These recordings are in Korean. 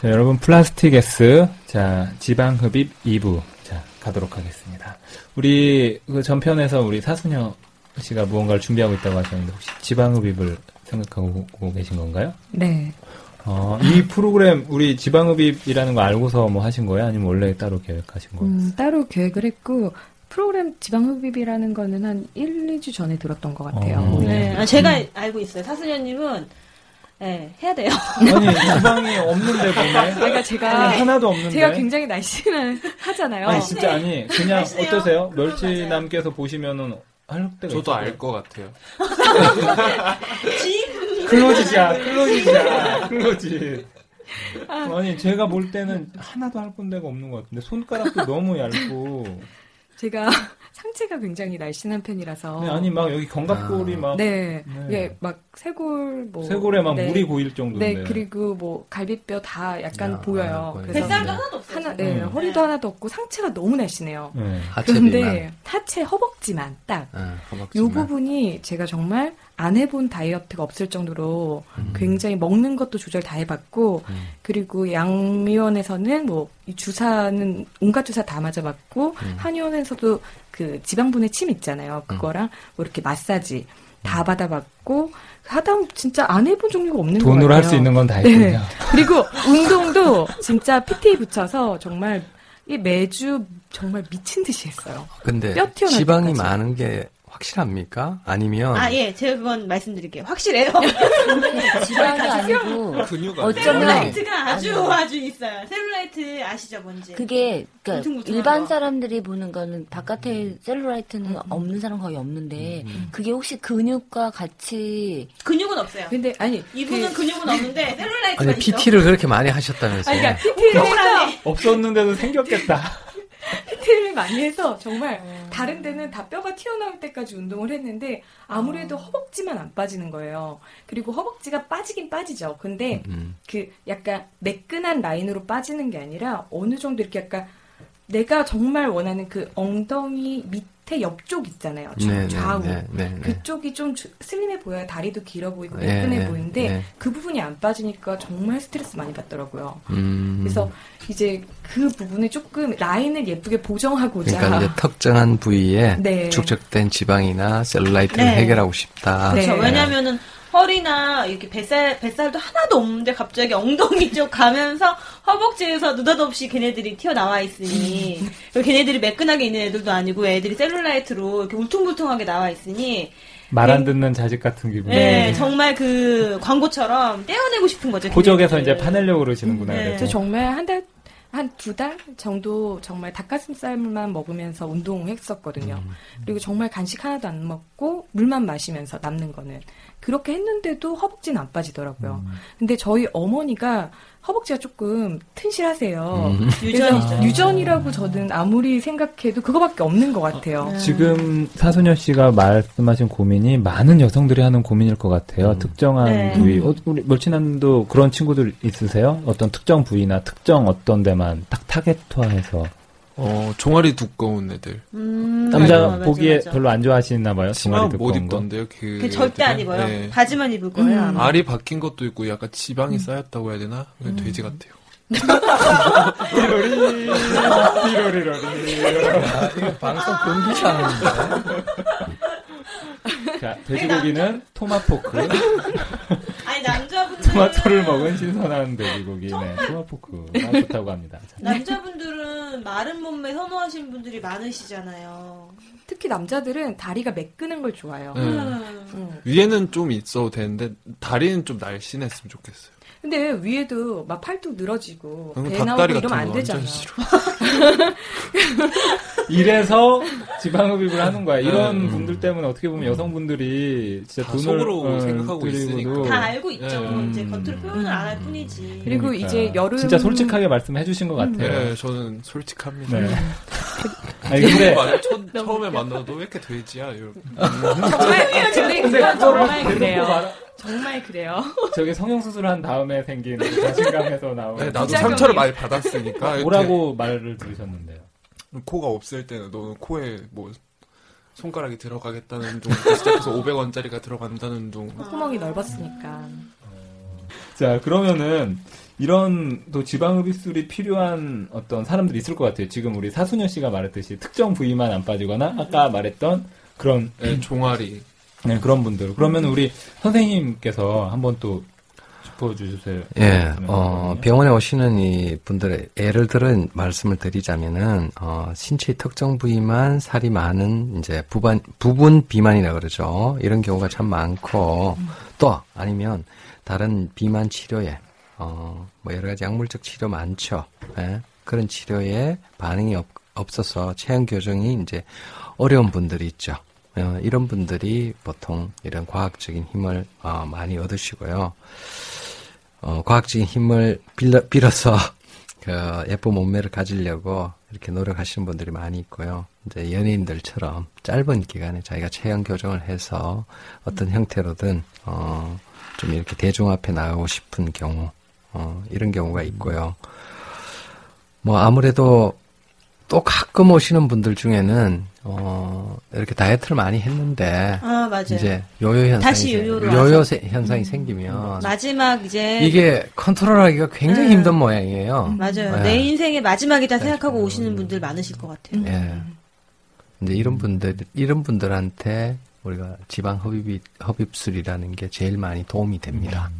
자, 여러분 플라스틱 S 자 지방 흡입 2부 자 가도록 하겠습니다. 우리 그 전편에서 우리 사순여 씨가 무언가를 준비하고 있다고 하셨는데 혹시 지방 흡입을 생각하고 계신 건가요? 네. 어, 이 프로그램 우리 지방 흡입이라는 거 알고서 뭐 하신 거예요? 아니면 원래 따로 계획하신 거예요? 음, 따로 계획을 했고, 프로그램 지방흡입이라는 거는 한 1, 2주 전에 들었던 것 같아요. 어. 네, 아, 제가 알고 있어요. 사수녀님은 네, 해야 돼요. 아니 지방이 없는데 보면 그러니까 제가, 하나도 없는데 제가 굉장히 날씬을 하잖아요. 아니 진짜 아니 그냥 맛있네요. 어떠세요? 맞아요. 멸치남께서 보시면은 할 때가 저도. 알 것 같아요. 클로즈자, 클로즈자, 클로즈. 아니, 제가 볼 때는 하나도 할 건데가 없는 것 같은데, 손가락도 너무 얇고. 제가 상체가 굉장히 날씬한 편이라서. 네, 아니, 막 여기 견갑골이 막. 네. 네. 이게 막 쇄골 뭐 쇄골에 막 네. 물이 고일 정도인데. 네, 그리고 뭐 갈비뼈 다 약간 야, 보여요. 그래서 뱃살도 하나도 없어요. 하나, 네, 음. 허리도 하나도 없고 상체가 너무 날씬해요. 네. 하체 그런데. 하체 허벅지만 딱 아, 이 허벅지만. 부분이 제가 정말 안 해본 다이어트가 없을 정도로 음. 굉장히 먹는 것도 조절 다 해봤고 음. 그리고 양미원에서는 뭐이 주사는 온갖 주사 다 맞아봤고 음. 한의원에서도 그 지방분해 침 있잖아요 그거랑 뭐 이렇게 마사지 다 받아봤고 하다 보면 진짜 안 해본 종류가 없는 것 같아요. 돈으로 할 수 있는 건다 네. 했군요. 그리고 운동도 진짜 PT 붙여서 정말 이 매주 정말 미친 듯이 했어요. 근데 뼈 튀어나올 지방이 때까지. 많은 게 확실합니까? 아니면 아, 예, 제가 그건 말씀드릴게요. 확실해요. 지방이 아니고 근육 어쩌면 셀룰라이트가 아주 아주 있어요. 셀룰라이트 아시죠, 뭔지? 그게 그러니까 일반 거. 사람들이 보는 거는 바깥에 셀룰라이트는 없는 사람 거의 없는데 음. 그게 혹시 근육과 같이 근육은 없어요. 근데 아니 이분은 그- 근육은 없는데 셀룰라이트가 아니 있어. PT를 그렇게 많이 하셨다면서요? 아니, 그러니까 PT를 해서, 없었는데도 생겼겠다. PT를 많이 해서 정말 다른 데는 다 뼈가 튀어나올 때까지 운동을 했는데 아무래도 허벅지만 안 빠지는 거예요. 그리고 허벅지가 빠지긴 빠지죠. 근데 음. 그 약간 매끈한 라인으로 빠지는 게 아니라 어느 정도 이렇게 약간 내가 정말 원하는 그 엉덩이 밑 에 옆쪽 있잖아요. 좌- 네, 네, 좌우. 네, 네, 네. 그쪽이 좀 주- 슬림해 보여요. 다리도 길어 보이고 네, 매끈해 네, 보이는데 네. 그 부분이 안 빠지니까 정말 스트레스 많이 받더라고요. 음. 그래서 이제 그 부분을 조금 라인을 예쁘게 보정하고자 그러니까 이제 특정한 부위에 네. 축적된 지방이나 셀룰라이트를 네. 해결하고 싶다. 네. 그렇죠. 왜냐면은 허리나 이렇게 뱃살 뱃살도 하나도 없는데 갑자기 엉덩이 쪽 가면서 허벅지에서 느닷없이 걔네들이 튀어나와 있으니 그리고 걔네들이 매끈하게 있는 애들도 아니고 애들이 셀룰라이트로 이렇게 울퉁불퉁하게 나와 있으니 말안 듣는 자식 같은 기분. 네, 정말 그 광고처럼 떼어내고 싶은 거죠. 걔네들을. 이제 파내려고 그러시는구나. 네. 저 정말 한 달, 한 두 달 정도 정말 닭가슴살만 먹으면서 운동했었거든요. 그리고 정말 간식 하나도 안 먹고 물만 마시면서 남는 거는. 그렇게 했는데도 허벅지는 안 빠지더라고요. 근데 저희 어머니가 허벅지가 조금 튼실하세요. 음. 유전이죠. 유전이라고 저는 아무리 생각해도 그거밖에 없는 것 같아요. 지금 사소녀 씨가 말씀하신 고민이 많은 여성들이 하는 고민일 것 같아요. 음. 특정한 네. 부위. 어, 우리 멀친남도 그런 친구들 있으세요? 어떤 특정 부위나 특정 어떤 데만 딱 타겟화해서 어, 종아리 두꺼운 애들. 음, 남자 맞아, 맞아, 보기에 맞아. 별로 안 좋아하시나 봐요. 종아리 못 두꺼운 거. 입던데요, 그. 그 절대 안? 입어요. 네. 바지만 입을 거예요. 음. 아마. 알이 바뀐 것도 있고 약간 지방이 쌓였다고 해야 되나? 그냥 돼지 같아요. 아, 이거 방송 금기사항인데. 자, 돼지고기는 토마포크. 남자분들 토마토를 먹은 신선한 돼지고기. 네, 토마포크. 아, 좋다고 합니다. 자, 남자분들은 마른 몸매 선호하시는 분들이 많으시잖아요. 특히 남자들은 다리가 매끄는 걸 좋아해요. 네. 음. 위에는 좀 있어도 되는데 다리는 좀 날씬했으면 좋겠어요. 근데 위에도 막 팔뚝 늘어지고 배 나오고 이러면 안거 되잖아. 이래서 지방흡입을 하는 거야. 이런 음. 분들 때문에 어떻게 보면 여성분들이 진짜 다 돈을 속으로 어, 생각하고 있으니까. 다 알고 있죠. 음. 이제 겉으로 표현을 안 할 뿐이지. 그리고 그러니까. 이제 여름 진짜 솔직하게 말씀해 주신 것 같아요. 네, 저는 솔직합니다. 네. 아니 근데. 첫, 처음에 만나도 왜 이렇게 돼지야? 이러고. 정말 근데 그건 정말 그래요. 정말 그래요. 저게 성형 수술한 다음에 생긴 그 자신감에서 나온 네, 나도 부작용이- 상처를 많이 받았으니까. 이렇게 뭐라고 말을 들으셨는데요. 코가 없을 때는 너는 코에 뭐 손가락이 들어가겠다는 둥 시작해서 500원짜리가 들어간다는 둥. 콧구멍이 넓었으니까. 자 그러면은 이런 또 지방 흡입술이 필요한 어떤 사람들이 있을 것 같아요. 지금 우리 사수녀 씨가 말했듯이 특정 부위만 안 빠지거나 아까 말했던 그런 네, 종아리. 네, 그런 분들. 그러면 우리 선생님께서 한번 또 짚어주세요. 예, 어, 병원에 오시는 이 분들의 예를 들어 말씀을 드리자면은, 어, 신체의 특정 부위만 살이 많은, 이제, 부반, 부분 비만이라 그러죠. 이런 경우가 참 많고, 또, 아니면, 다른 비만 치료에, 어, 뭐, 여러 가지 약물적 치료 많죠. 예, 그런 치료에 반응이 없, 없어서 체형 교정이 이제 어려운 분들이 있죠. 어, 이런 분들이 보통 이런 과학적인 힘을 어, 많이 얻으시고요. 어, 과학적인 힘을 빌려, 빌어서 그 예쁜 몸매를 가지려고 이렇게 노력하시는 분들이 많이 있고요. 이제 연예인들처럼 짧은 기간에 자기가 체형 교정을 해서 어떤 형태로든 어, 좀 이렇게 대중 앞에 나가고 싶은 경우 어, 이런 경우가 있고요. 뭐 아무래도 또 가끔 오시는 분들 중에는 어, 이렇게 다이어트를 많이 했는데 아 맞아요. 이제 요요 현상이 다시 생- 요요로 요요. 세- 현상이 생기면 마지막 이제 이게 컨트롤하기가 굉장히 음. 힘든 모양이에요. 맞아요. 네. 내 인생의 마지막이다 생각하고 오시는 분들 많으실 것 같아요. 예. 이제 이런 분들 이런 분들한테 우리가 지방 흡입 흡입술이라는 게 제일 많이 도움이 됩니다.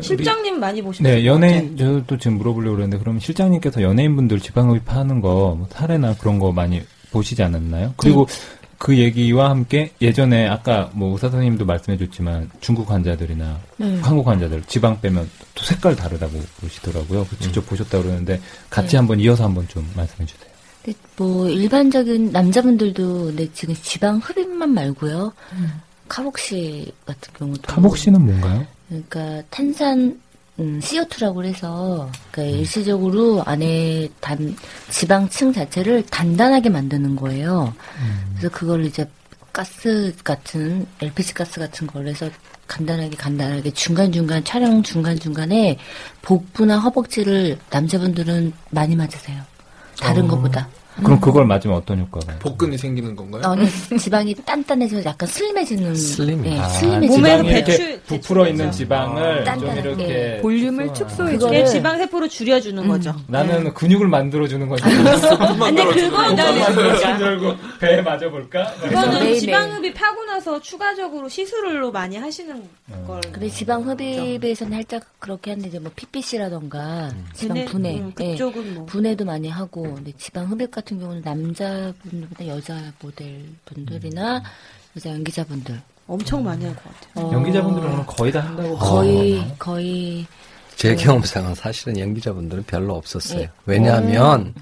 실장님 많이 보셨어요? 네, 연예인, 저도 지금 물어보려고 그러는데, 그럼 실장님께서 연예인분들 지방흡입하는 거, 뭐 사례나 그런 거 많이 보시지 않았나요? 그리고 그 얘기와 함께 예전에 아까 뭐 의사 선생님도 말씀해 줬지만 중국 환자들이나 네. 한국 환자들 지방 빼면 또 색깔 다르다고 보시더라고요. 그 직접 보셨다고 그러는데 같이 네. 한번 이어서 한번 좀 말씀해 주세요. 근데 뭐 일반적인 남자분들도 근데 지금 지방 흡입만 말고요. 카복시 같은 경우도 카복시는 뭔가요? 그러니까 탄산 음, CO2라고 해서 그러니까 일시적으로 안에 단 지방층 자체를 단단하게 만드는 거예요. 그래서 그걸 이제 가스 같은 LPG 가스 같은 걸 해서 간단하게 간단하게 중간 중간 촬영 중간 중간에 복부나 허벅지를 남자분들은 많이 맞으세요. 다른 어. 것보다. 그럼 그걸 맞으면 어떤 효과가? 복근이 생기는 건가요? 아니 지방이 단단해서 약간 슬림해지는 슬림. 예, 아, 슬림해지는 몸에서 이렇게 배출- 부풀어 있는. 지방을 좀 단단하게 이렇게 볼륨을 축소하- 축소해 그거를- 그게 지방 세포를 줄여주는 거죠. 나는 근육을 만들어 주는 거지. 근데 그거는 만들어 준줄 알고 배에 맞아 볼까? 그거는 매일매일. 지방 흡입 하고 나서 추가적으로 시술로 많이 하시는 걸. 그래 지방 흡입에서는 살짝 그렇게 하는데 이제 뭐 PPC라던가 지방 분해? 분해, 음, 예, 그쪽은 뭐. 분해도 많이 하고 근데 지방 흡입 같은 경우는 남자분들보다 여자 모델 분들이나 여자 연기자분들 엄청 많이 할 것 같아요. 어, 연기자분들은 거의 다 한다고 거의 봐요. 거의 제 경험상은 사실은 연기자분들은 별로 없었어요. 네. 왜냐하면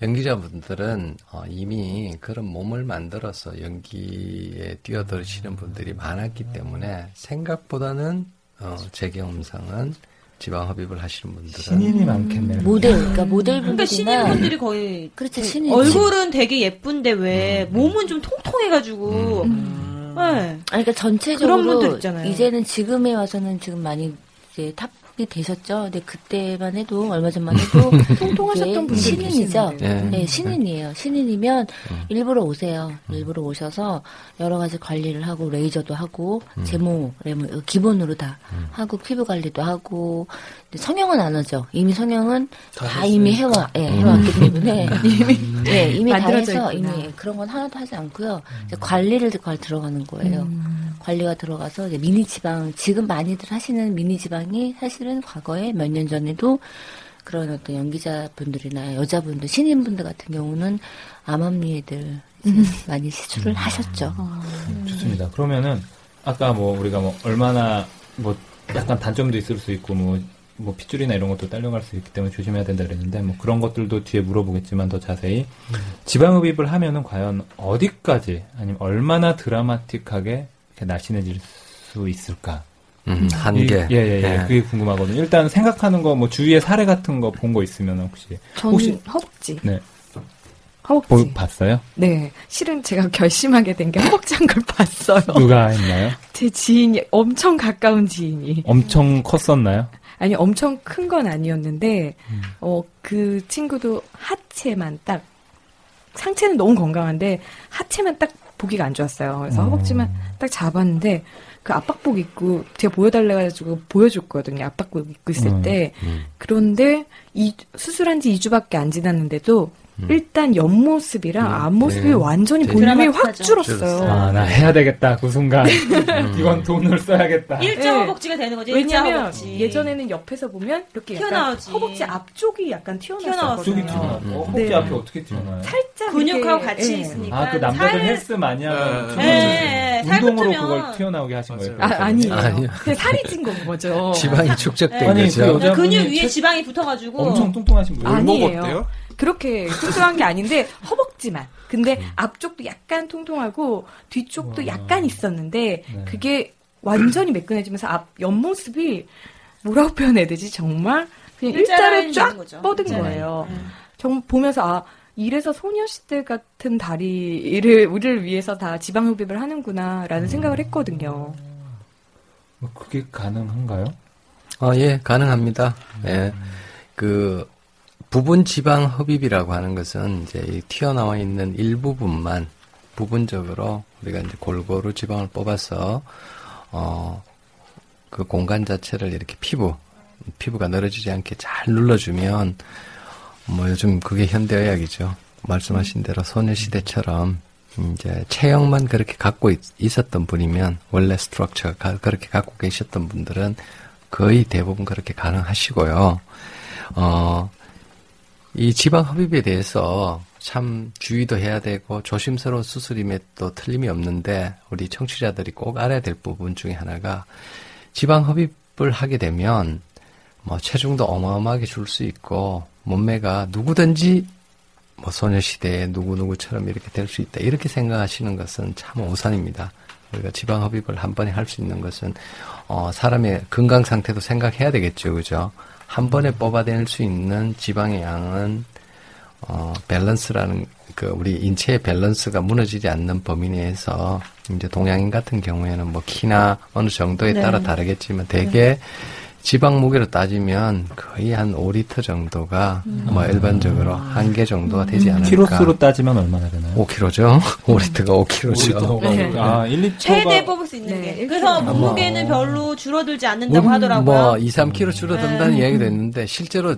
연기자분들은 어, 이미 그런 몸을 만들어서 연기에 뛰어들으시는 분들이 많았기 때문에 생각보다는 어, 제 경험상은 지방 흡입을 하시는 분들은 신인이 많겠네요. 모델 그러니까 그러니까 모델 분들이나 신인분들이 거의 그렇지 신인 얼굴은 되게 예쁜데 왜 몸은 좀 통통해가지고. 음. 네. 아니, 그러니까 분들 전체적으로 있잖아요. 이제는 지금에 와서는 지금 많이 이제 탑 이 되셨죠. 근데 그때만 해도 얼마 전만 해도 통통하셨던 이게 분들 신인이죠. 계시는데. 네, 신인이에요. 신인이면 음. 일부러 오세요. 일부러 오셔서 여러 가지 관리를 하고 레이저도 하고 음. 제모, 레모 기본으로 다 하고 피부 관리도 하고 근데 성형은 안 하죠. 이미 성형은 다 다, 이미 해와 예, 해왔기 때문에 이미 예, 이미 다 해서 있구나. 이미 그런 건 하나도 하지 않고요. 이제 관리를 걸 들어가는 거예요. 관리가 들어가서 이제 미니 지방 지금 많이들 하시는 미니 지방이 사실 은 과거에 몇 년 전에도 그런 어떤 연기자분들이나 여자분들 신인분들 같은 경우는 암암리애들 음, 많이 시술을 하셨죠. 좋습니다. 그러면은 아까 뭐 우리가 뭐 얼마나 뭐 약간 단점도 있을 수 있고 뭐, 뭐 핏줄이나 이런 것도 딸려갈 수 있기 때문에 조심해야 된다 그랬는데 뭐 그런 것들도 뒤에 물어보겠지만 더 자세히 지방흡입을 하면은 과연 어디까지 아니면 얼마나 드라마틱하게 이렇게 날씬해질 수 있을까? 음, 한계. 예, 예, 예, 예. 그게 궁금하거든요. 일단 생각하는 거 뭐 주위에 사례 같은 거 본 거 있으면 혹시 저는 혹시- 허벅지. 네 허벅지. 보- 봤어요? 네. 실은 제가 결심하게 된 게 허벅지 한 걸 봤어요. 누가 했나요? 제 지인이, 엄청 가까운 지인이. 엄청 컸었나요? 아니, 엄청 큰 건 아니었는데, 음. 어, 그 친구도 하체만 딱, 상체는 너무 건강한데, 하체만 딱 보기가 안 좋았어요. 그래서 음. 허벅지만 딱 잡았는데, 그 압박복 입고, 제가 보여달래가지고 보여줬거든요. 압박복 입고 있을 음. 때. 음. 그런데, 이, 수술한 지 2주밖에 안 지났는데도, 일단 옆모습이랑 음, 앞모습이 네. 완전히 네. 볼륨이 확 드라마틱하죠. 줄었어요. 아, 나 해야 되겠다. 그 순간. 이건 돈을 써야겠다. 일자 네. 허벅지가 되는 거지. 일자 왜냐면 허벅지. 예전에는 옆에서 보면 이렇게 튀어나오지. 허벅지 앞쪽이 약간 튀어나왔거든요. 튀어나와. 음. 어, 허벅지 네. 앞에 어떻게 튀어나와요? 살짝 근육하고 같이 예. 있으니까. 아, 그 남자들 살- 헬스 많이 하면 네. 튀어나오죠. 네, 살 운동으로 그걸 튀어나오게 하신 거예요? 아, 아니에요. 아니요. 그냥 살이 찐 건 거죠. 지방이 축적된 아니, 거죠. 그 근육 위에 체- 지방이 붙어가지고 엄청 뚱뚱하신 분. 아니, 아니에요. 먹었대요? 그렇게 뚱뚱한 게 아닌데 허벅지만. 근데 음. 앞쪽도 약간 통통하고 뒤쪽도 우와. 약간 있었는데 네. 그게 완전히 매끈해지면서 앞 옆모습이 뭐라고 표현해야 되지? 정말 그냥 일자 일자로 라인이 쫙. 뻗은 일자 라인. 거예요. 음. 정 보면서 아 이래서 소녀시대 같은 다리를 우리를 위해서 다 지방 흡입을 하는구나라는 음. 생각을 했거든요. 뭐 그게 가능한가요? 어, 예, 가능합니다. 예. 그, 부분 지방 흡입이라고 하는 것은 이제 이 튀어나와 있는 일부분만 부분적으로 우리가 이제 골고루 지방을 뽑아서, 어, 그 공간 자체를 이렇게 피부, 피부가 늘어지지 않게 잘 눌러주면, 뭐 요즘 그게 현대의학이죠. 말씀하신 대로 소녀시대처럼 이제 체형만 그렇게 갖고 있, 었던 분이면 원래 스트럭처가 그렇게 갖고 계셨던 분들은 거의 대부분 그렇게 가능하시고요. 어, 이 지방 흡입에 대해서 참 주의도 해야 되고 조심스러운 수술임에도 틀림이 없는데 우리 청취자들이 꼭 알아야 될 부분 중에 하나가 지방 흡입을 하게 되면 뭐 체중도 어마어마하게 줄 수 있고 몸매가 누구든지 뭐 소녀시대에 누구누구처럼 이렇게 될 수 있다. 이렇게 생각하시는 것은 참 오산입니다. 우리가 지방 흡입을 한 번에 할 수 있는 것은 어, 사람의 건강 상태도 생각해야 되겠죠. 그죠? 한 번에 뽑아낼 수 있는 지방의 양은 어, 밸런스라는 그 우리 인체의 밸런스가 무너지지 않는 범위 내에서 이제 동양인 같은 경우에는 뭐 키나 어느 정도에 네. 따라 다르겠지만 대개 지방 무게로 따지면 거의 한 5리터 정도가 뭐 일반적으로 한계 정도가 되지 않을까. 키로수로 따지면 얼마나 되나요? 5kg죠. 5리터가 5kg죠. 5리터가 네. 아, 1, 2초가 최대 뽑을 수 있는 네, 게. 그래서 한 번. 몸무게는 별로 줄어들지 않는다고 뭐, 하더라고요. 뭐 2, 3kg 줄어든다는 이야기도 있는데 실제로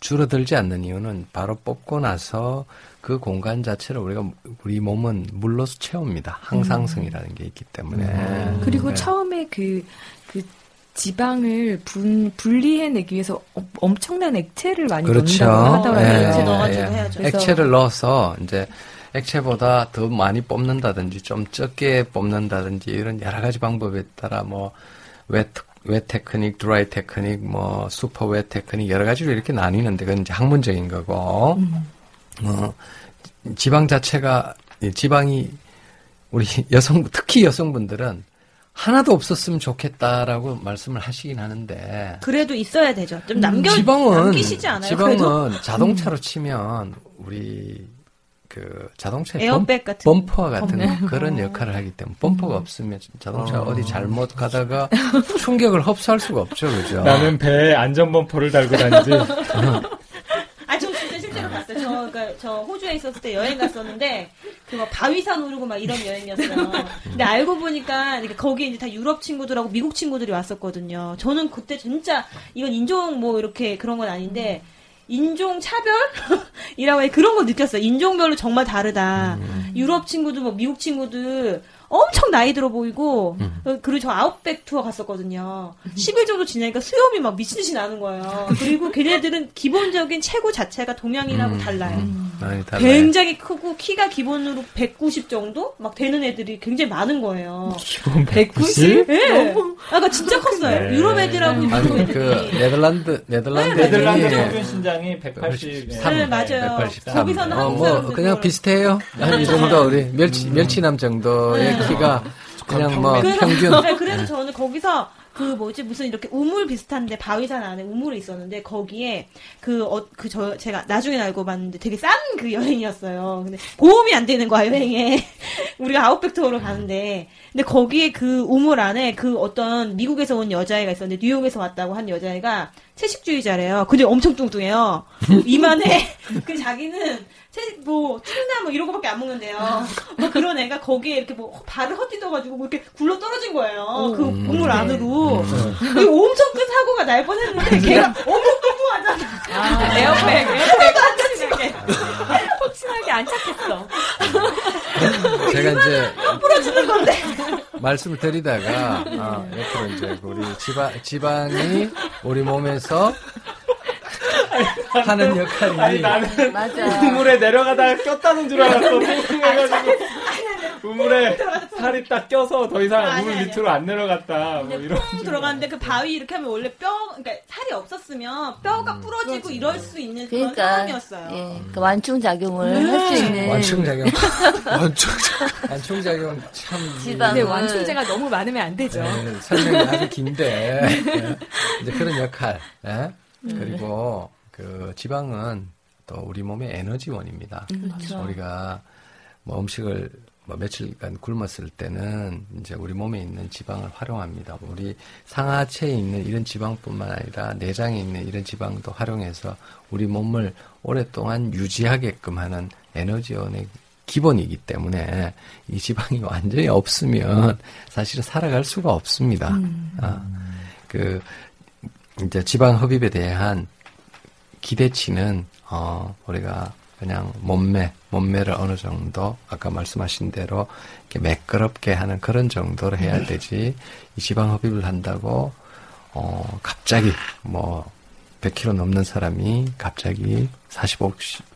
줄어들지 않는 이유는 바로 뽑고 나서 그 공간 자체를 우리가 우리 몸은 물로서 채웁니다. 항상성이라는 게 있기 때문에. 그리고 네. 처음에 그, 그 지방을 분, 분리해내기 위해서 어- 엄청난 액체를 많이 그렇죠. 넣는다고 하더라고요. 예, 액체 넣어가지고 예. 해야죠. 그래서- 액체를 넣어서 이제 액체보다 더 많이 뽑는다든지 좀 적게 뽑는다든지 이런 여러 가지 방법에 따라 뭐 wet, wet technique, dry technique, 뭐 super wet technique 여러 가지로 이렇게 나뉘는데 그건 이제 학문적인 거고 어, 지방 자체가 이 지방이 우리 여성 특히 여성분들은 하나도 없었으면 좋겠다라고 말씀을 하시긴 하는데 그래도 있어야 되죠. 좀 남겨, 지방은 남기시지 않아요? 그래도? 지방은 자동차로 치면 우리 그 자동차의 에어백 같은 범, 퍼와 같은 그런 역할을 하기 때문에 범퍼가 없으면 자동차 가 어디 잘못 가다가 충격을 흡수할 수가 없죠, 그죠? 나는 배에 안전 범퍼를 달고 다니지. 아, 저 진짜 실제로 봤어요. 저, 그러니까 저 호주에 있었을 때 여행 갔었는데, 그거 바위산 오르고 막 이런 여행이었어요. 근데 알고 보니까, 이렇게 거기 이제 다 유럽 친구들하고 미국 친구들이 왔었거든요. 저는 그때 진짜, 이건 인종 뭐 이렇게 그런 건 아닌데, 인종 차별이라고 해 그런 거 느꼈어요. 인종별로 정말 다르다. 유럽 친구들, 뭐 미국 친구들 엄청 나이 들어 보이고 어, 그리고 저 아웃백 투어 갔었거든요. 10일 정도 지나니까 수염이 막 미친 듯이 나는 거예요. 그리고 걔네들은 기본적인 체구 자체가 동양인하고 달라요. 굉장히 크고 키가 기본으로 190 정도 막 되는 애들이 굉장히 많은 거예요. 기본 190? 예. 아까 진짜 컸어요. 네. 유럽 애들하고 아니 유럽 애들이. 그 네덜란드 네덜란드 네덜란드 애들이 평균 신장이 180. 네, 맞아요. 183. 거기서는 어, 뭐 그냥 비슷해요. 한 이 정도 우리 멸치 멸치남 정도의 네. 키가 그냥 뭐 평균. 네, 그래서 저는 거기서 그 뭐지? 무슨 이렇게 우물 비슷한데 바위산 안에 우물이 있었는데 거기에 그 어 그 저 제가 나중에 알고 봤는데 되게 싼 그 여행이었어요. 근데 보험이 안 되는 거야 여행에. 우리가 outback 투어로 가는데 근데 거기에 그 우물 안에 그 어떤 미국에서 온 여자애가 있었는데 뉴욕에서 왔다고 한 여자애가 채식주의자래요. 근데 엄청 뚱뚱해요. 이만해. 그 자기는 채식 뭐 튀나 뭐 이런 거밖에 안 먹는데요. 뭐 그런 애가 거기에 이렇게 뭐 발을 헛디뎌가지고 뭐 이렇게 굴러 떨어진 거예요. 그 음. 우물 네. 안으로. 그 엄청 큰 사고가 날 뻔했는데 걔가 엄청 뚱뚱하잖아. 아, 에어백, 에어백 안전하게 폭신하게 안 착했어. 제가 이제 부러지는 건데. 말씀을 드리다가 아, 옆으로 이제 우리 지방 지방이 우리 몸에서 하는 역할이 아니 나는 맞아. 우물에 내려가다가 꼈다는 줄 알았어. 뚱뚱해가지고 우물에 살이 딱 껴서 더 이상 아니, 우물 아니, 밑으로 안 내려갔다. 뭐 이런. 풍 들어갔는데 그 바위 이렇게 하면 원래 뼈, 그러니까 살이 없었으면 뼈가 부러지고 이럴 수 있는 그런 그러니까 상황이었어요. 예, 그 완충 작용을 네. 할수 있는 완충 작용 완충 완충 작용 참 지방. 근데 음. 완충제가 너무 많으면 안 되죠. 네, 설명이 아주 긴데 네, 이제 그런 역할 예? 그리고 그 지방은 또 우리 몸의 에너지원입니다. 그렇죠. 우리가 뭐 음식을 뭐 며칠간 굶었을 때는 이제 우리 몸에 있는 지방을 활용합니다. 우리 상하체에 있는 이런 지방뿐만 아니라 내장에 있는 이런 지방도 활용해서 우리 몸을 오랫동안 유지하게끔 하는 에너지원의 기본이기 때문에 이 지방이 완전히 없으면 사실은 살아갈 수가 없습니다. 아, 그 이제 지방 흡입에 대한 기대치는 어 우리가 그냥 몸매 몸매를 어느 정도 아까 말씀하신 대로 이렇게 매끄럽게 하는 그런 정도로 해야 되지. 이 지방 흡입을 한다고 어 갑자기 뭐 100kg 넘는 사람이 갑자기 45,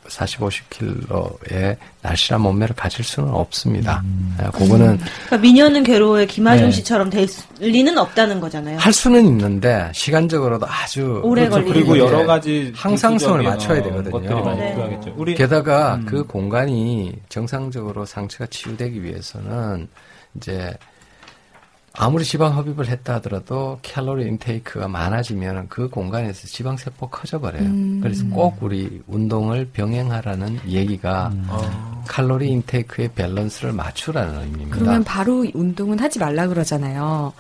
40, 50kg의 날씬한 몸매를 가질 수는 없습니다. 아, 그거는 그러니까 미녀는 괴로워의 김하중 네. 씨처럼 될 리는 없다는 거잖아요. 할 수는 있는데 시간적으로도 아주 오래 그렇죠. 걸리는 그리고 게 여러 가지 항상성을 기기적인, 맞춰야 어, 되거든요. 것들이 많이 네. 우리 게다가 음. 그 공간이 정상적으로 상처가 치유되기 위해서는 이제 아무리 지방 흡입을 했다 하더라도 칼로리 intake가 많아지면 그 공간에서 지방 세포 커져버려요. 음. 그래서 꼭 우리 운동을 병행하라는 얘기가 음. 칼로리 intake의 밸런스를 맞추라는 의미입니다. 그러면 바로 운동은 하지 말라 그러잖아요.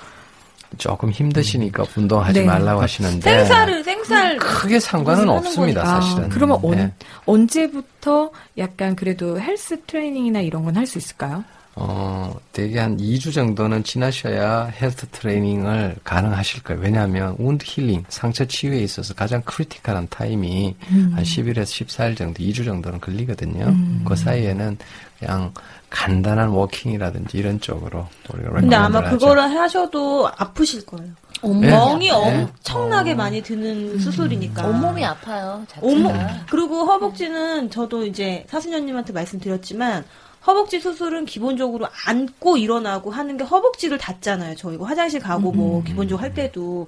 조금 힘드시니까 운동하지 네. 말라고 하시는데 생살을 생살 크게 상관은 없습니다, 거니까. 사실은. 아, 그러면 언, 네. 언제부터 약간 그래도 헬스 트레이닝이나 이런 건 할 수 있을까요? 어, 대개 한 2주 정도는 지나셔야 헬스 트레이닝을 가능하실 거예요. 왜냐하면 wound healing, 상처 치유에 있어서 가장 critical한 타임이 한 10일에서 14일 정도, 2주 정도는 걸리거든요. 그 사이에는 그냥 간단한 워킹이라든지 이런 쪽으로 우리가 근데 아마 하죠. 그거를 하셔도 아프실 거예요. 온몸이, 네. 멍이 아파요. 엄청나게 많이 드는 수술이니까. 온몸이 아파요. 자체가. 온몸 그리고 허벅지는 저도 이제 사수녀님한테 말씀드렸지만 허벅지 수술은 기본적으로 앉고 일어나고 하는 게 허벅지를 닫잖아요. 저희 뭐 화장실 가고 뭐 기본적으로 할 때도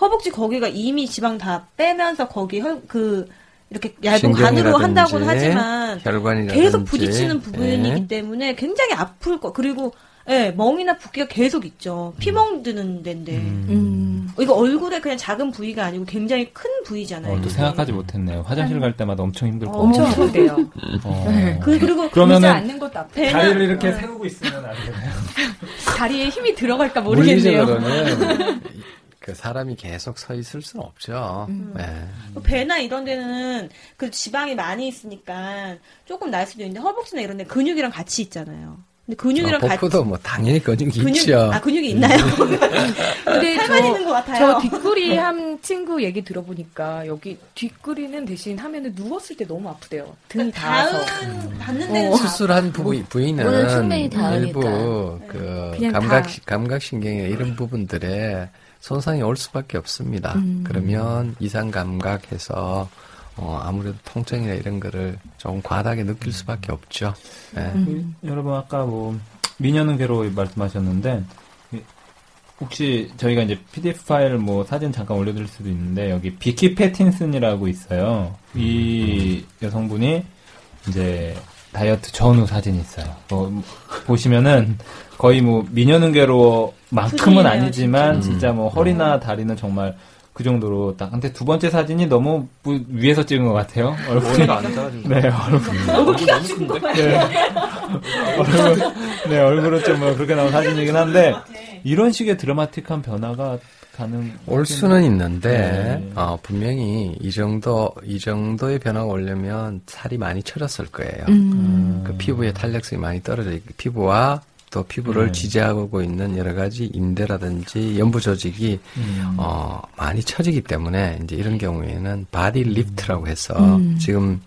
허벅지 거기가 이미 지방 다 빼면서 거기 혈, 그 이렇게 얇은 관으로 한다고는 하지만 혈관이라든지 계속 부딪히는 부분이기 예. 때문에 굉장히 아플 거 그리고 예, 멍이나 붓기가 계속 있죠. 피멍 드는 데인데 음. 이거 얼굴에 그냥 작은 부위가 아니고 굉장히 큰 부위잖아요. 어, 또. 생각하지 못했네요. 화장실 갈 때마다 엄청 힘들 거 엄청 같아요. 아픈데요. 어. 그 그리고 그러면은 앉는 것도 배나 다리를 이렇게 세우고 있으면 안 되나요? 다리에 힘이 들어갈까 모르겠네요. 물리적으로는 그 사람이 계속 서 있을 수는 없죠. 음. 네. 그 배나 이런 데는 그 지방이 많이 있으니까 조금 날 수도 있는데 허벅지나 이런 데 근육이랑 같이 있잖아요. 근데 근육이랑 어, 같이 복부도 뭐 당연히 근육이 근육 있죠. 아 근육이 있나요? 근데 살만 있는 것 같아요. 저 뒷구리 한 친구 얘기 들어보니까 여기 뒷구리는 대신 하면은 누웠을 때 너무 아프대요. 등이 닿아서. 닿은 닿는 데는 어. 다 수술한 부위, 부위는. 일부 그 그냥 감각 다. 감각 신경의 이런 부분들에 손상이 올 수밖에 없습니다. 음. 그러면 이상 감각해서 어, 아무래도 통증이나 이런 거를 조금 과다하게 느낄 수밖에 없죠. 예. 그, 여러분 아까 뭐 미녀는 괴로 말씀하셨는데 이- 혹시 저희가 이제 PDF 파일 뭐 사진 잠깐 올려드릴 수도 있는데 여기 비키 패틴슨이라고 있어요. 이 여성분이 이제 다이어트 전후 사진이 있어요. 뭐 보시면은 거의 뭐 미녀는 괴로만큼은 큰일이네요, 아니지만 진짜. 뭐 허리나 다리는 정말 그 정도로 딱. 근데 두 번째 사진이 너무 뭐 위에서 찍은 것 같아요. 얼굴이 안 작아지고. 네 얼굴. 얼굴 키가 거야. 네. 얼굴, 네, 얼굴은 좀 뭐 그렇게 나온 사진이긴 한데, 이런 식의 드라마틱한 변화가 가능. 올 수는 있는데 네. 어, 분명히 이 정도 이 정도의 변화가 오려면 살이 많이 처졌을 거예요. 음. 그 피부의 탄력성이 많이 떨어져 있고 피부와 또 피부를 네. 지지하고 있는 여러 가지 인대라든지 연부 조직이 음. 어, 많이 처지기 때문에 이제 이런 경우에는 body lift라고 해서 음. 지금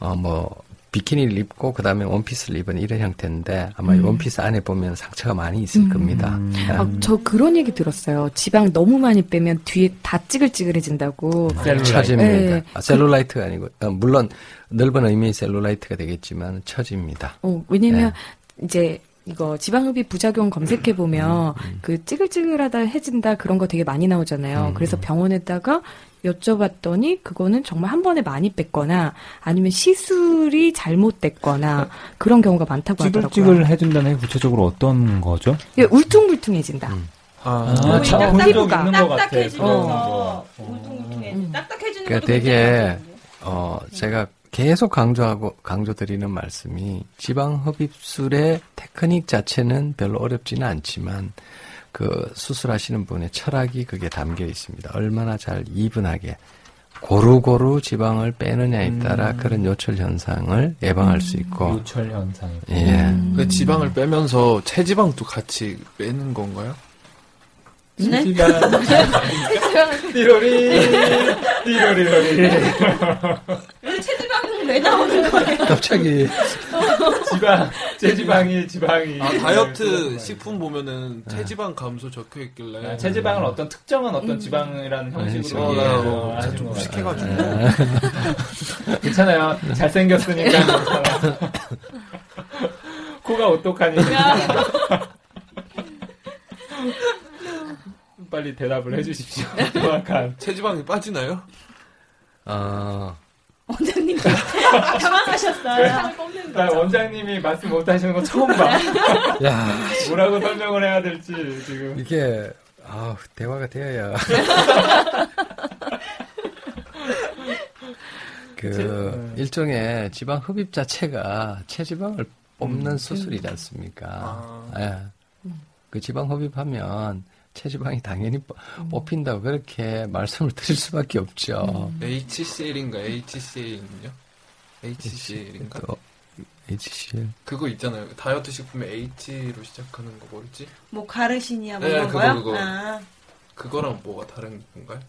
어, 뭐 비키니를 입고 그다음에 원피스를 입은 이런 형태인데 아마 이 음. 원피스 안에 보면 상처가 많이 있을 음. 겁니다. 음. 예. 아, 저 그런 얘기 들었어요. 지방 너무 많이 빼면 뒤에 다 찌글찌글해진다고. 셀룰라이트. 처집니다. 네. 아, 셀룰라이트가 아니고 어, 물론 넓은 의미의 셀룰라이트가 되겠지만 처집니다. 어, 왜냐면 네. 이제 이거 지방흡입 부작용 검색해 보면 음, 그 찌글찌글하다 해진다 그런 거 되게 많이 나오잖아요. 음. 그래서 병원에다가 여쭤봤더니 그거는 정말 한 번에 많이 뺐거나 아니면 시술이 잘못됐거나 그런 경우가 많다고 하더라고요. 찌글찌글 해준다는 게 구체적으로 어떤 거죠? 예, 울퉁불퉁해진다. 음. 아, 아, 자, 본적 피부가. 딱딱해지면서 어. 울퉁불퉁해. 음. 딱딱해지는 그러니까 것도 되게 어 제가 계속 강조하고 강조드리는 말씀이 지방 흡입술의 테크닉 자체는 별로 어렵지는 않지만 그 수술하시는 분의 철학이 그게 담겨 있습니다. 얼마나 잘 이분하게 고루고루 지방을 빼느냐에 따라 음. 그런 요철 현상을 예방할 수 있고 요철 현상이. 예. 그 지방을 빼면서 체지방도 같이 빼는 건가요? 네? 띠로리, 띠로리로리. 왜 체지방은 왜 나오는 거예요? 갑자기 지방, 체지방이, 지방이. 아, 다이어트 네, 식품 보면은 체지방 감소 적혀 있길래 아, 체지방을 어떤 특정한 어떤 지방이라는 형식으로 어, 이해해서 나 어, 하시는 좀것 무식해가지고. 같아요. 괜찮아요. 잘생겼으니까. 코가 오똑하니까. 빨리 대답을 해주십시오. 정확한. 체지방이 빠지나요? 어, 원장님 당황하셨어요. 나 원장님이 말씀 못 하시는 거 처음 봐. 야 뭐라고 설명을 해야 될지 지금. 이게 아 대화가 되어야 그 일종의 지방 흡입 자체가 체지방을 뽑는 수술이지 않습니까? 아. 예. 그 지방 흡입하면 체지방이 당연히 뽑- 뽑힌다고 그렇게 말씀을 드릴 수밖에 없죠. HCL인가 HCL은요? HCL인가? 또 HCL 그거 있잖아요. 다이어트 식품에 H로 시작하는 거 뭐였지? 뭐 가르시니아 뭐 네, 이런 그거, 거요? 그거. 아, 그거랑 뭐가 다른 건가요?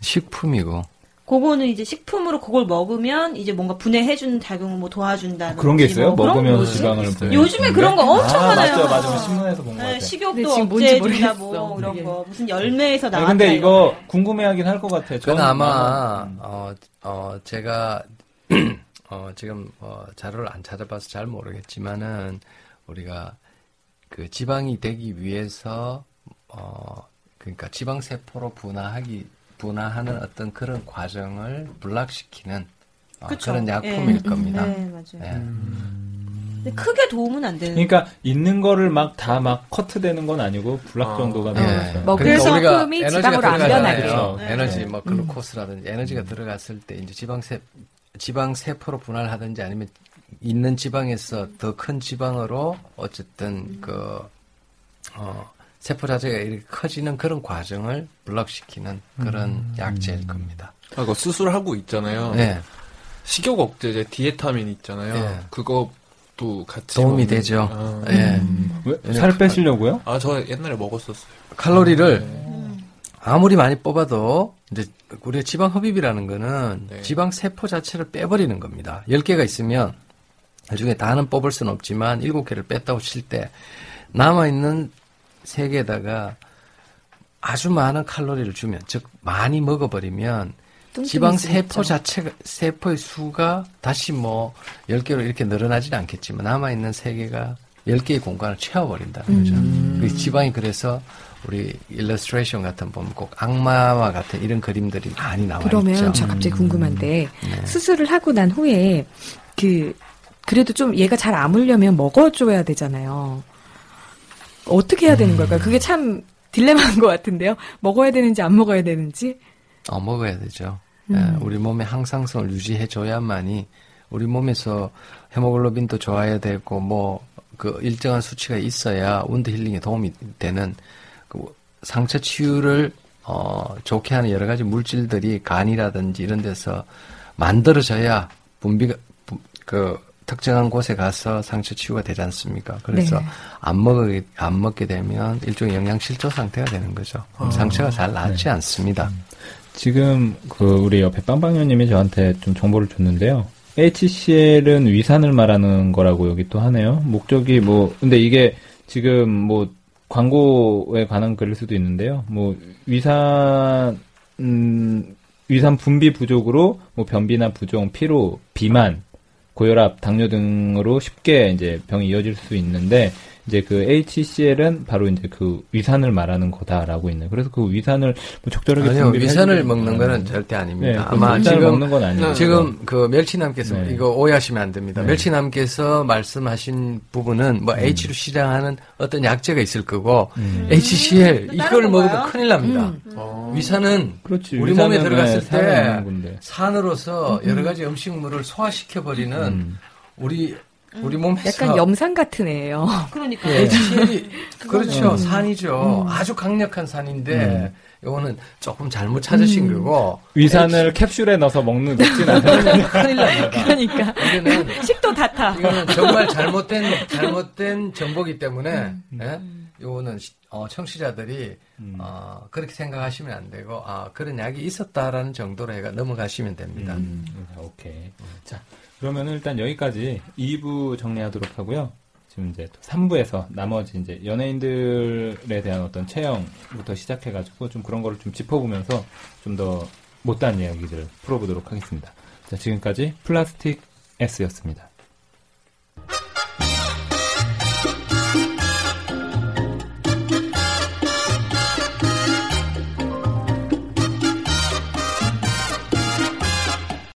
식품이고 그거는 이제 식품으로 그걸 먹으면 이제 뭔가 분해해주는 작용을 뭐 도와준다는 그런 게 있어요? 먹으면 지방을. 분해. 요즘에 그런 거 엄청 아, 많아요. 맞죠, 맞아. 신문에서 본것 네, 같아요. 식욕도 억제해준다. 뭐 이런 네. 거 무슨 열매에서 나왔다. 근데 이거 거. 궁금해하긴 할 것 같아요. 그건 저는 아마 음. 어, 어 제가 어 지금 어 자료를 안 찾아봐서 잘 모르겠지만은 우리가 그 지방이 되기 위해서 어 그러니까 지방 세포로 분화하기 분화하는 어떤 그런 과정을 불락시키는 어. 그런 약품일 예. 겁니다. 네, 맞아요. 예. 근데 크게 도움은 안 되는. 그러니까 있는 거를 막 다막 커트되는 건 아니고 불락 아. 정도가 예. 되는 뭐 거죠. 그래서 우리가 흠이 에너지가 지방으로 안 들어가잖아요. 변하게. 네. 에너지 네. 뭐 글루코스라든지 에너지가 들어갔을 때 이제 지방 세 지방 세포로 분할 하든지 아니면 있는 지방에서 더 큰 지방으로 어쨌든 그 어, 세포 자체가 이렇게 커지는 그런 과정을 블럭시키는 그런 약제일 겁니다. 아, 그거 수술하고 있잖아요. 네, 식욕 억제제 디에타민 있잖아요. 예. 그것도 같이 도움이 먹는- 되죠. 아, 예. 왜? 살 빼시려고요? 아, 저 옛날에 먹었었어요. 칼로리를 네. 아무리 많이 뽑아도 이제 우리가 지방 흡입이라는 거는 네. 지방 세포 자체를 빼버리는 겁니다. 10개가 있으면 나중에 다는 뽑을 수는 없지만 7개를 뺐다고 칠 때 남아있는 3개에다가 아주 많은 칼로리를 주면 즉 많이 먹어버리면 지방 세포 자체가 세포의 수가 다시 뭐 10개로 이렇게 늘어나지는 않겠지만 남아 있는 세계가 10개의 공간을 채워 버린다는 거죠. 음. 그 지방이 그래서 우리 일러스트레이션 같은 보면 꼭 악마와 같은 이런 그림들이 많이 나와 그러면 있죠. 저 갑자기 궁금한데 네. 수술을 하고 난 후에 그 그래도 좀 얘가 잘 아물려면 먹어줘야 되잖아요. 어떻게 해야 되는 걸까요? 그게 참 딜레마인 것 같은데요. 먹어야 되는지 안 먹어야 되는지. 어, 먹어야 되죠. 음. 예, 우리 몸의 항상성을 유지해줘야만이 우리 몸에서 헤모글로빈도 좋아야 되고 뭐 그 일정한 수치가 있어야 운드 힐링에 도움이 되는 그 상처 치유를 어, 좋게 하는 여러 가지 물질들이 간이라든지 이런 데서 만들어져야 분비가 부- 그 특정한 곳에 가서 상처 치유가 되지 않습니까? 그래서 네. 안 먹게 안 먹게 되면 일종의 영양 실조 상태가 되는 거죠. 아. 상처가 잘 낫지 네. 않습니다. 지금 그 우리 옆에 빵빵녀님이 저한테 좀 정보를 줬는데요. HCL은 위산을 말하는 거라고 여기 또 하네요. 목적이 뭐 근데 이게 지금 뭐 광고에 관한 글일 수도 있는데요. 뭐 위산 음 위산 분비 부족으로 뭐 변비나 부종, 피로, 비만, 고혈압, 당뇨 등으로 쉽게 이제 병이 이어질 수 있는데 이제 그 HCL은 바로 이제 그 위산을 말하는 거다라고 있네요. 그래서 그 위산을 뭐 적절하게 아니요, 위산을 먹는 거는 절대 아닙니다. 네, 아마 위산을 지금 먹는 건 아니에요. 지금 그 멸치남께서 네. 이거 오해하시면 안 됩니다. 네. 멸치남께서 말씀하신 부분은 뭐 H로 시작하는 어떤 약재가 있을 거고 음. HCl 음, 이걸 다른 먹으면? 큰일 납니다. 어. 위산은 그렇지. 우리 위산은 몸에 들어갔을 네, 때 있는. 산으로서 여러 가지 음식물을 소화시켜 버리는 음. 우리 우리 몸에서 약간 염산 같은 애예요. 그러니까. 예, HCL이 그렇죠 음. 산이죠. 아주 강력한 산인데 요거는 조금 잘못 찾으신 거고 위산을 캡슐에 넣어서 먹는 먹진 않아요. 큰일 납니다. 그러니까 이거는 식도 다 타. 이거는 정말 잘못된 잘못된 정보기 때문에 예? 요거는 시- 어, 청취자들이 어, 그렇게 생각하시면 안 되고 아 그런 약이 있었다라는 정도로 해가 넘어가시면 됩니다. 음, 오케이. 자, 그러면 일단 여기까지 2부 정리하도록 하고요. 지금 이제 또 3부에서 나머지 이제 연예인들에 대한 어떤 체형부터 시작해가지고 좀 그런 거를 좀 짚어보면서 좀 더 못다한 이야기들을 풀어보도록 하겠습니다. 자, 지금까지 플라스틱 S였습니다.